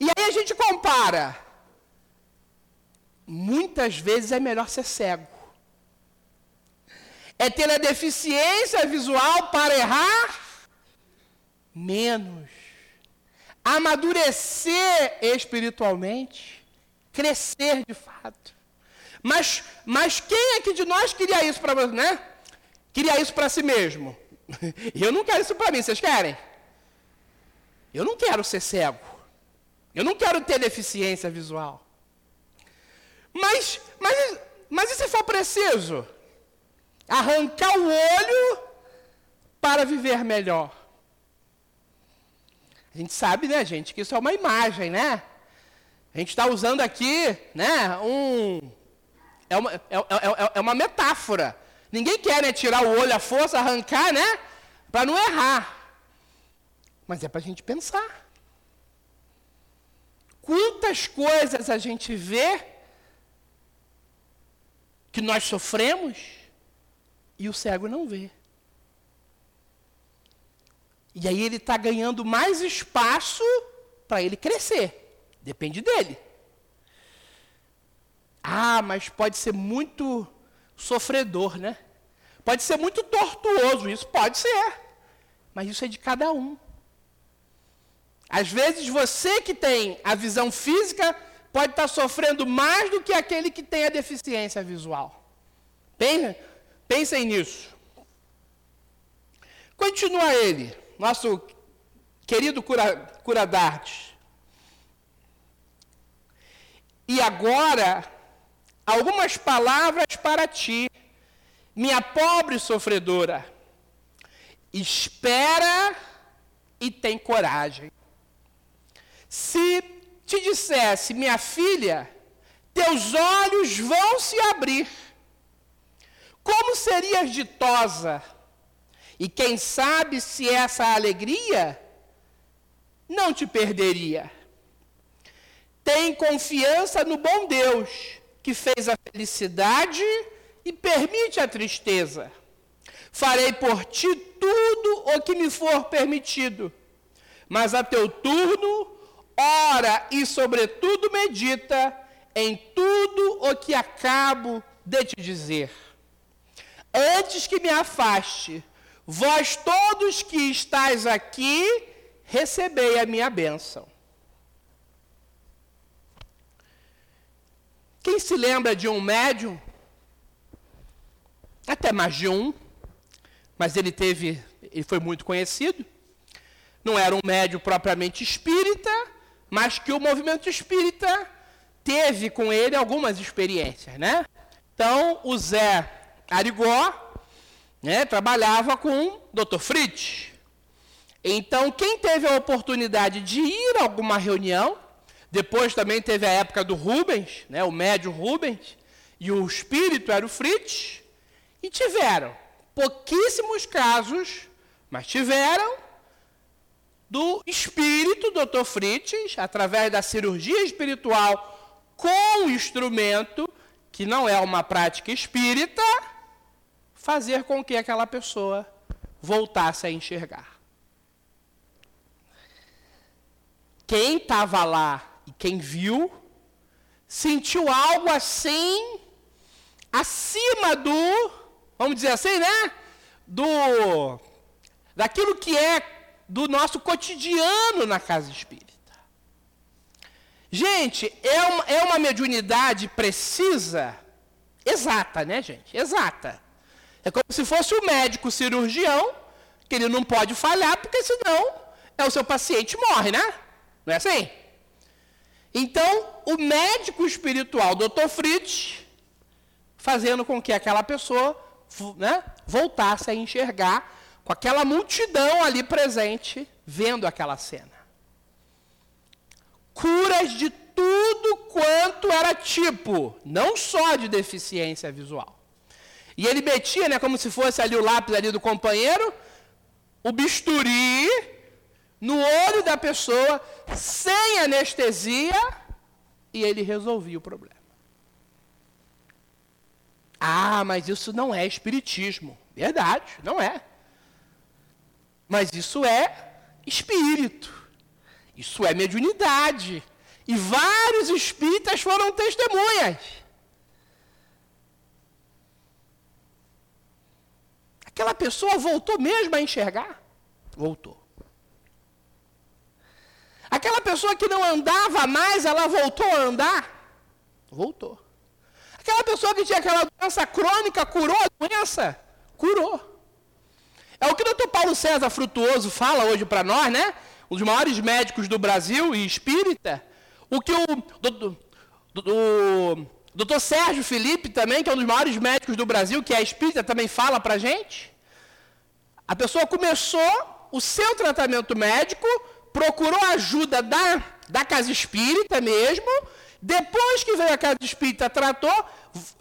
E aí a gente compara. Muitas vezes é melhor ser cego. É ter a deficiência visual para errar menos. Amadurecer espiritualmente, crescer de fato. Mas, mas quem é que de nós queria isso para né? Queria isso para si mesmo? Eu não quero isso para mim, vocês querem? Eu não quero ser cego. Eu não quero ter deficiência visual. Mas, mas, mas e se for preciso? Arrancar o olho para viver melhor. A gente sabe, né, gente, que isso é uma imagem, né? A gente está usando aqui, né, um... É uma, é, é, é, é uma metáfora. Ninguém quer né, tirar o olho à força, arrancar, né? Para não errar. Mas é para a gente pensar. Quantas coisas a gente vê que nós sofremos e o cego não vê. E aí ele está ganhando mais espaço para ele crescer. Depende dele. Ah, mas pode ser muito sofredor, né? Pode ser muito tortuoso, isso pode ser. Mas isso é de cada um. Às vezes você que tem a visão física pode estar tá sofrendo mais do que aquele que tem a deficiência visual. Pensem nisso. Continua ele nosso querido cura, cura. E agora, algumas palavras para ti, minha pobre sofredora. Espera e tem coragem. Se te dissesse, minha filha, teus olhos vão se abrir, como serias ditosa e quem sabe se essa alegria não te perderia. Tem confiança no bom Deus, que fez a felicidade e permite a tristeza. Farei por ti tudo o que me for permitido, mas a teu turno, ora e sobretudo medita em tudo o que acabo de te dizer. Antes que me afaste, Vós todos que estáis aqui, recebei a minha bênção. Quem se lembra de um médium? Até mais de um, mas ele teve, ele foi muito conhecido. Não era um médium propriamente espírita, mas que o movimento espírita teve com ele algumas experiências, né? Então, o Zé Arigó né, trabalhava com o Dr. Fritz. Então, quem teve a oportunidade de ir a alguma reunião, depois também teve a época do Rubens, né, o médio Rubens, e o espírito era o Fritz, e tiveram pouquíssimos casos, mas tiveram do espírito Dr. Fritz, através da cirurgia espiritual com o instrumento, que não é uma prática espírita, fazer com que aquela pessoa voltasse a enxergar. Quem estava lá e quem viu, sentiu algo assim, acima do vamos dizer assim, né? Do daquilo que é do nosso cotidiano na casa espírita. Gente, é uma, é uma mediunidade precisa, exata, né, gente? Exata. É como se fosse o médico cirurgião, que ele não pode falhar, porque senão é o seu paciente morre, né? Não é assim? Então, o médico espiritual, Dr. Fritz, fazendo com que aquela pessoa né, voltasse a enxergar com aquela multidão ali presente, vendo aquela cena. Curas de tudo quanto era tipo, não só de deficiência visual. E ele metia, né, como se fosse ali o lápis ali do companheiro, o bisturi no olho da pessoa, sem anestesia, e ele resolvia o problema. Ah, mas isso não é espiritismo. Verdade, não é. Mas isso é espírito. Isso é mediunidade. E vários espíritas foram testemunhas. Aquela pessoa voltou mesmo a enxergar? Voltou. Aquela pessoa que não andava mais, ela voltou a andar? Voltou. Aquela pessoa que tinha aquela doença crônica, curou a doença? Curou. É o que o doutor Paulo César Frutuoso fala hoje para nós, né? Um dos maiores médicos do Brasil e espírita. O que o doutor Sérgio Felipe também, que é um dos maiores médicos do Brasil, que é espírita, também fala para gente. A pessoa começou o seu tratamento médico procurou ajuda da, da casa espírita mesmo, depois que veio a casa espírita, tratou,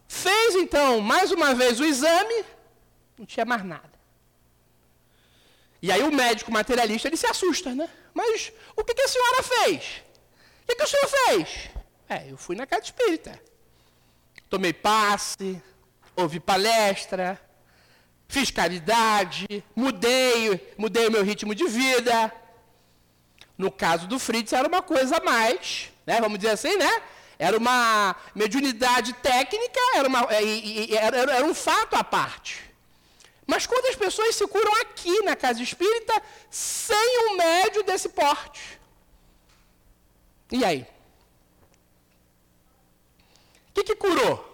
fez então mais uma vez o exame, não tinha mais nada. E aí o médico materialista ele se assusta, né? Mas o que, que a senhora fez? O que, que o senhor fez? É, eu fui na casa espírita. Tomei passe, ouvi palestra, fiz caridade, mudei, mudei o meu ritmo de vida. No caso do Fritz, era uma coisa a mais, né? vamos dizer assim, né? Era uma mediunidade técnica, era, uma, era, era um fato à parte. Mas quantas pessoas se curam aqui na casa espírita sem um médio desse porte? E aí? Que, que curou?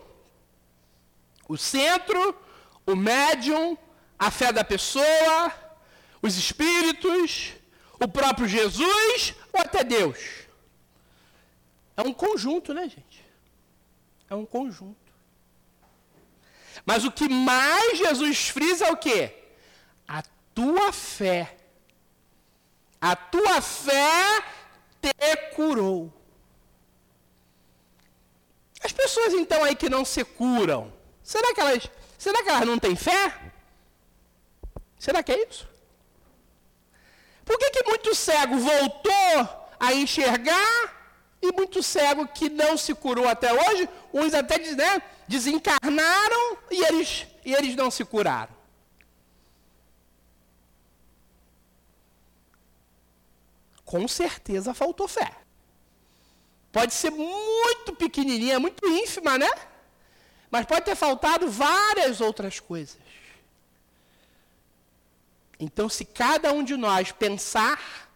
O centro, o médium, a fé da pessoa, os espíritos, o próprio Jesus ou até Deus? É um conjunto, né, gente? É um conjunto. Mas o que mais Jesus frisa é o quê? A tua fé. A tua fé te curou. As pessoas então aí que não se curam, será que elas, será que elas não têm fé? Será que é isso? Por que, que muito cego voltou a enxergar e muito cego que não se curou até hoje, uns até né, desencarnaram e eles, e eles não se curaram? Com certeza faltou fé. Pode ser muito pequenininha, muito ínfima, né? Mas pode ter faltado várias outras coisas. Então, se cada um de nós pensar,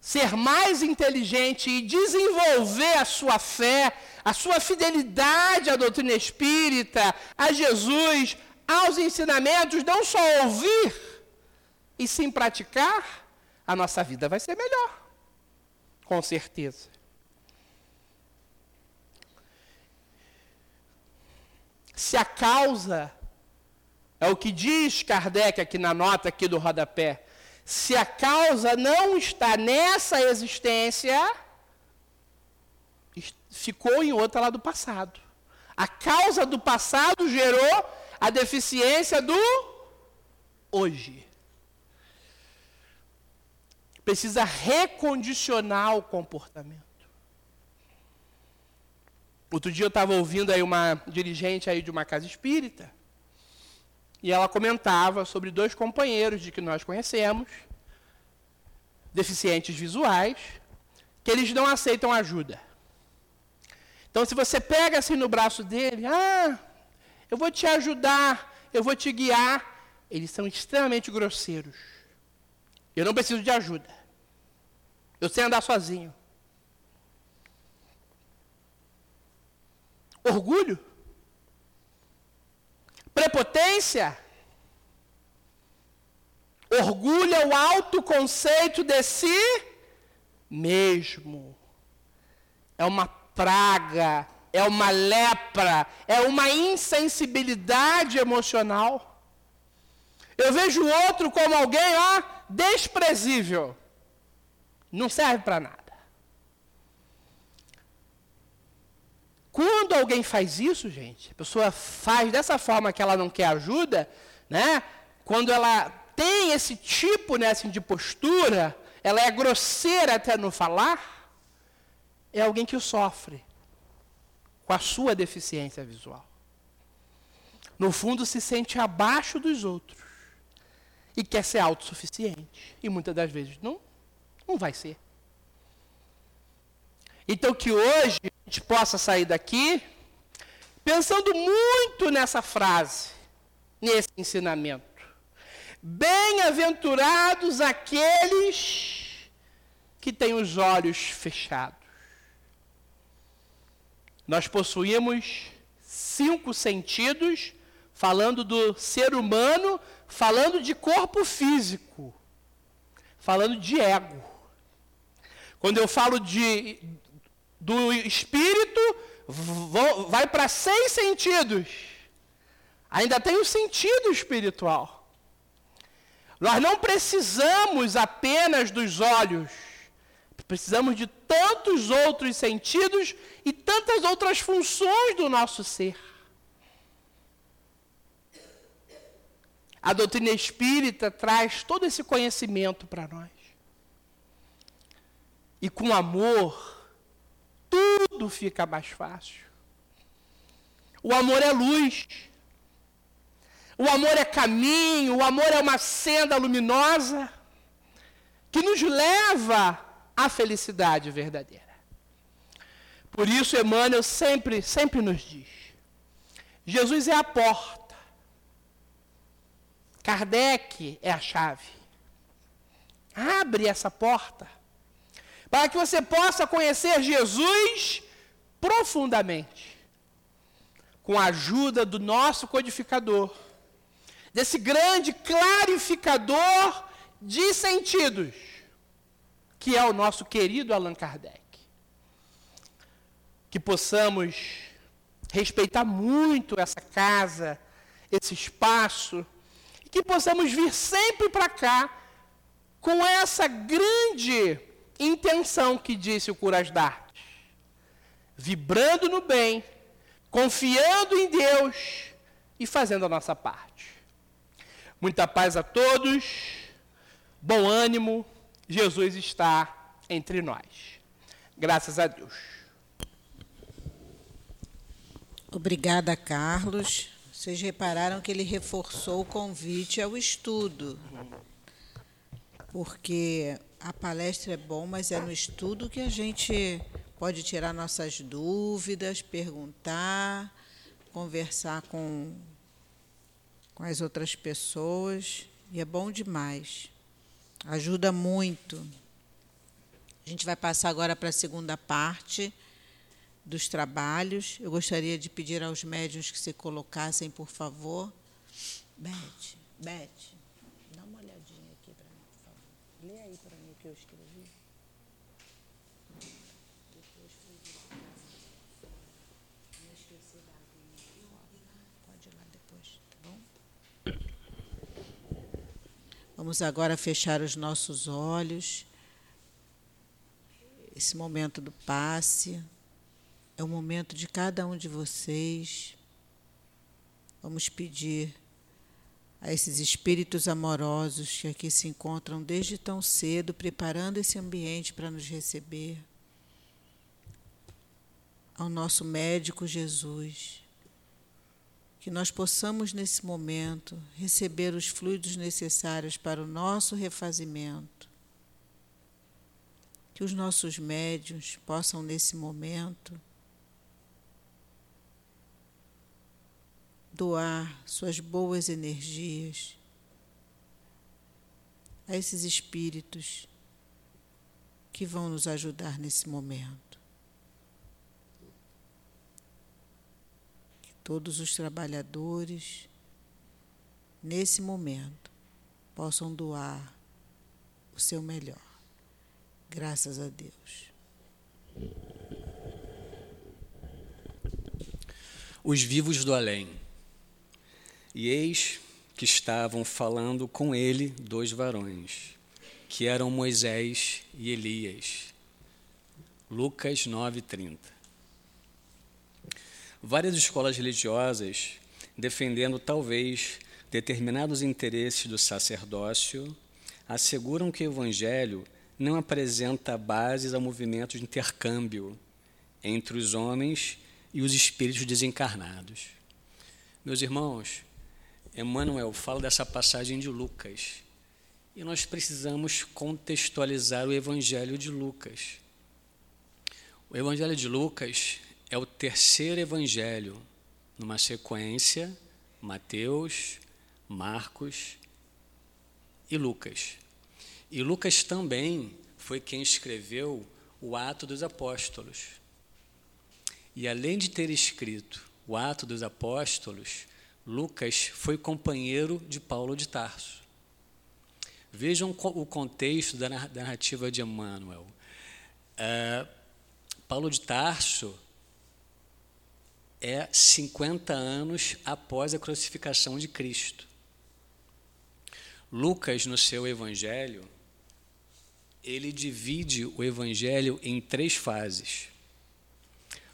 ser mais inteligente e desenvolver a sua fé, a sua fidelidade à doutrina espírita, a Jesus, aos ensinamentos, não só ouvir e sim praticar, a nossa vida vai ser melhor. Com certeza. Se a causa é o que diz Kardec aqui na nota aqui do rodapé. Se a causa não está nessa existência, ficou em outra lá do passado. A causa do passado gerou a deficiência do hoje. Precisa recondicionar o comportamento. Outro dia eu estava ouvindo aí uma dirigente aí de uma casa espírita, e ela comentava sobre dois companheiros de que nós conhecemos, deficientes visuais, que eles não aceitam ajuda. Então, se você pega assim no braço dele, ah, eu vou te ajudar, eu vou te guiar. Eles são extremamente grosseiros. Eu não preciso de ajuda. Eu sei andar sozinho. Orgulho? Prepotência? Orgulho é o autoconceito de si mesmo. É uma praga, é uma lepra, é uma insensibilidade emocional. Eu vejo o outro como alguém, ó, desprezível. Não serve para nada. Quando alguém faz isso, gente, a pessoa faz dessa forma que ela não quer ajuda, né? Quando ela tem esse tipo né, assim, de postura, ela é grosseira até no falar, é alguém que sofre com a sua deficiência visual. No fundo, se sente abaixo dos outros e quer ser autossuficiente. E muitas das vezes não, não vai ser. Então, que hoje a gente possa sair daqui pensando muito nessa frase, nesse ensinamento. Bem-aventurados aqueles que têm os olhos fechados. Nós possuímos cinco sentidos, falando do ser humano, falando de corpo físico, falando de ego. Quando eu falo de, do espírito, vai para seis sentidos. Ainda tem o sentido espiritual. Nós não precisamos apenas dos olhos, precisamos de tantos outros sentidos e tantas outras funções do nosso ser. A doutrina espírita traz todo esse conhecimento para nós. E com amor, tudo fica mais fácil. O amor é luz. O amor é caminho, o amor é uma senda luminosa que nos leva à felicidade verdadeira. Por isso, Emmanuel sempre, sempre nos diz: Jesus é a porta, Kardec é a chave. Abre essa porta para que você possa conhecer Jesus profundamente, com a ajuda do nosso codificador desse grande clarificador de sentidos, que é o nosso querido Allan Kardec. Que possamos respeitar muito essa casa, esse espaço, e que possamos vir sempre para cá com essa grande intenção que disse o Curas d'Arte, vibrando no bem, confiando em Deus e fazendo a nossa parte. Muita paz a todos, bom ânimo, Jesus está entre nós. Graças a Deus.
Obrigada, Carlos. Vocês repararam que ele reforçou o convite ao estudo. Porque a palestra é bom, mas é no estudo que a gente pode tirar nossas dúvidas, perguntar, conversar com com as outras pessoas e é bom demais. Ajuda muito. A gente vai passar agora para a segunda parte dos trabalhos. Eu gostaria de pedir aos médiuns que se colocassem, por favor. Beth, Beth, dá uma olhadinha aqui para mim, por favor. Lê aí para mim o que eu escrevi. Vamos agora fechar os nossos olhos. Esse momento do passe é o momento de cada um de vocês. Vamos pedir a esses espíritos amorosos que aqui se encontram desde tão cedo, preparando esse ambiente para nos receber, ao nosso médico Jesus que nós possamos, nesse momento, receber os fluidos necessários para o nosso refazimento. Que os nossos médios possam, nesse momento, doar suas boas energias a esses espíritos que vão nos ajudar nesse momento. Todos os trabalhadores, nesse momento, possam doar o seu melhor. Graças a Deus.
Os vivos do além. E eis que estavam falando com ele dois varões, que eram Moisés e Elias. Lucas 9:30. Várias escolas religiosas defendendo talvez determinados interesses do sacerdócio asseguram que o evangelho não apresenta bases ao movimento de intercâmbio entre os homens e os espíritos desencarnados. Meus irmãos, Emmanuel fala dessa passagem de Lucas. E nós precisamos contextualizar o Evangelho de Lucas. O Evangelho de Lucas é o terceiro evangelho, numa sequência: Mateus, Marcos e Lucas. E Lucas também foi quem escreveu o Ato dos Apóstolos. E além de ter escrito o Ato dos Apóstolos, Lucas foi companheiro de Paulo de Tarso. Vejam o contexto da narrativa de Emmanuel. É, Paulo de Tarso é 50 anos após a crucificação de Cristo. Lucas, no seu evangelho, ele divide o evangelho em três fases.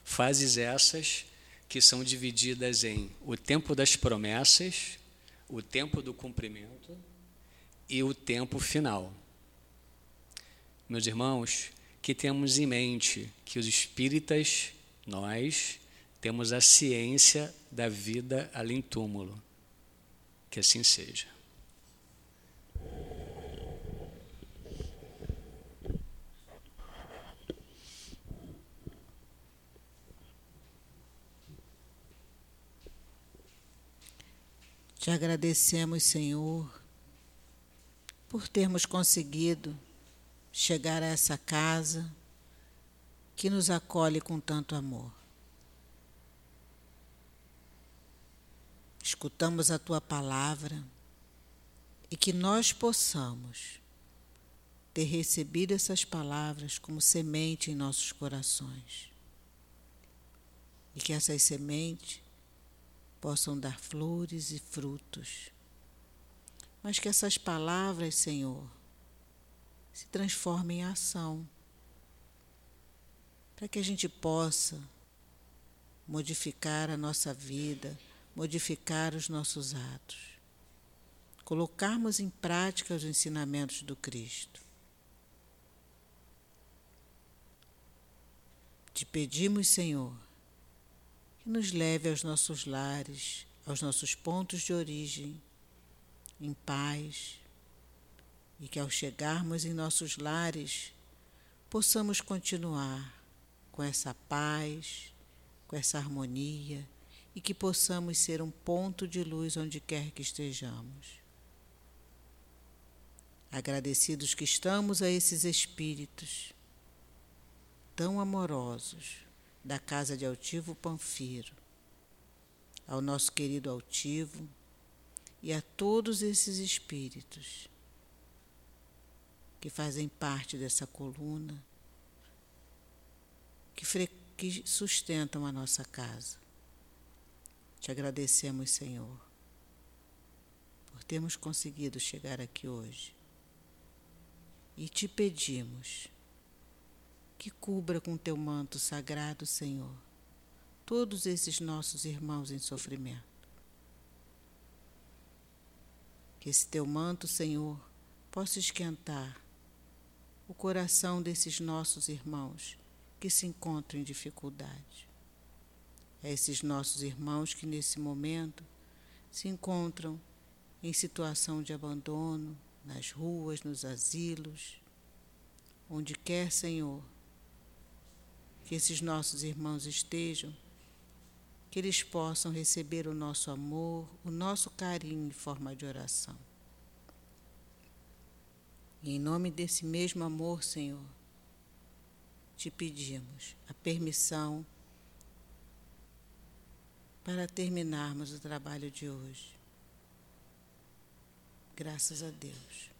Fases essas que são divididas em o tempo das promessas, o tempo do cumprimento e o tempo final. Meus irmãos, que temos em mente que os espíritas, nós, temos a ciência da vida além túmulo. Que assim seja.
Te agradecemos, Senhor, por termos conseguido chegar a essa casa que nos acolhe com tanto amor. Escutamos a tua palavra e que nós possamos ter recebido essas palavras como semente em nossos corações. E que essas sementes possam dar flores e frutos. Mas que essas palavras, Senhor, se transformem em ação, para que a gente possa modificar a nossa vida, modificar os nossos atos, colocarmos em prática os ensinamentos do Cristo. Te pedimos, Senhor, que nos leve aos nossos lares, aos nossos pontos de origem, em paz, e que ao chegarmos em nossos lares possamos continuar com essa paz, com essa harmonia e que possamos ser um ponto de luz onde quer que estejamos. Agradecidos que estamos a esses espíritos tão amorosos da casa de Altivo Panfiro, ao nosso querido Altivo e a todos esses espíritos que fazem parte dessa coluna, que, que sustentam a nossa casa. Te agradecemos, Senhor, por termos conseguido chegar aqui hoje. E te pedimos que cubra com teu manto sagrado, Senhor, todos esses nossos irmãos em sofrimento. Que esse teu manto, Senhor, possa esquentar o coração desses nossos irmãos que se encontram em dificuldade. A esses nossos irmãos que nesse momento se encontram em situação de abandono, nas ruas, nos asilos, onde quer, Senhor, que esses nossos irmãos estejam, que eles possam receber o nosso amor, o nosso carinho em forma de oração. E em nome desse mesmo amor, Senhor, te pedimos a permissão para terminarmos o trabalho de hoje. Graças a Deus.